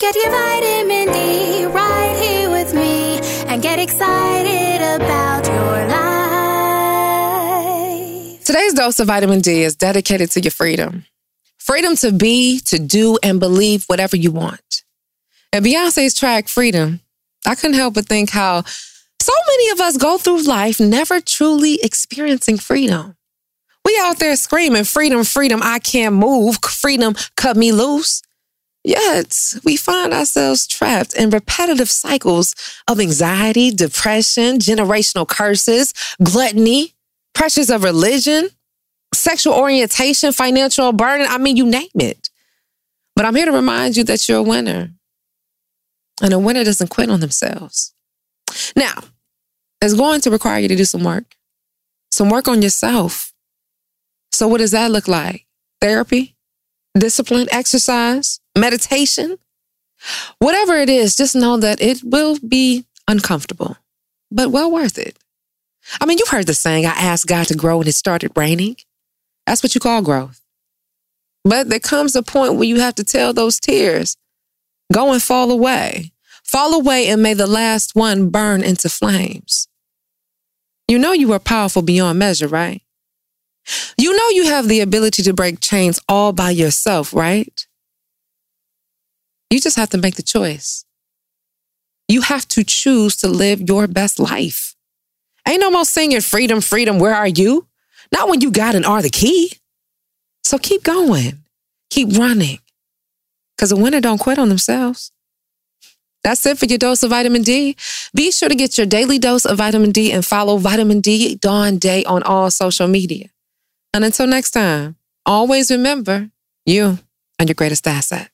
Get your vitamin D right here with me and get excited about your life. Today's dose of vitamin D is dedicated to your freedom. Freedom to be, to do, and believe whatever you want. And Beyonce's track Freedom, I couldn't help but think how so many of us go through life never truly experiencing freedom. We out there screaming, freedom, freedom, I can't move, freedom, cut me loose. Yet we find ourselves trapped in repetitive cycles of anxiety, depression, generational curses, gluttony, pressures of religion, sexual orientation, financial burden. I mean, you name it. But I'm here to remind you that you're a winner. And a winner doesn't quit on themselves. Now, it's going to require you to do some work, some work on yourself. So, what does that look like? Therapy, discipline, exercise, meditation, whatever it is, just know that it will be uncomfortable, but well worth it. I mean, you've heard the saying, I asked God to grow and it started raining. That's what you call growth. But there comes a point where you have to tell those tears, go and fall away. Fall away and may the last one burn into flames. You know you are powerful beyond measure, right? You know you have the ability to break chains all by yourself, right? You just have to make the choice. You have to choose to live your best life. Ain't no more singing freedom, freedom, where are you? Not when you got and are the key. So keep going, keep running, because the winner don't quit on themselves. That's it for your dose of vitamin D. Be sure to get your daily dose of vitamin D and follow Vitamin D Dawn Day on all social media. And until next time, always remember you are your greatest asset.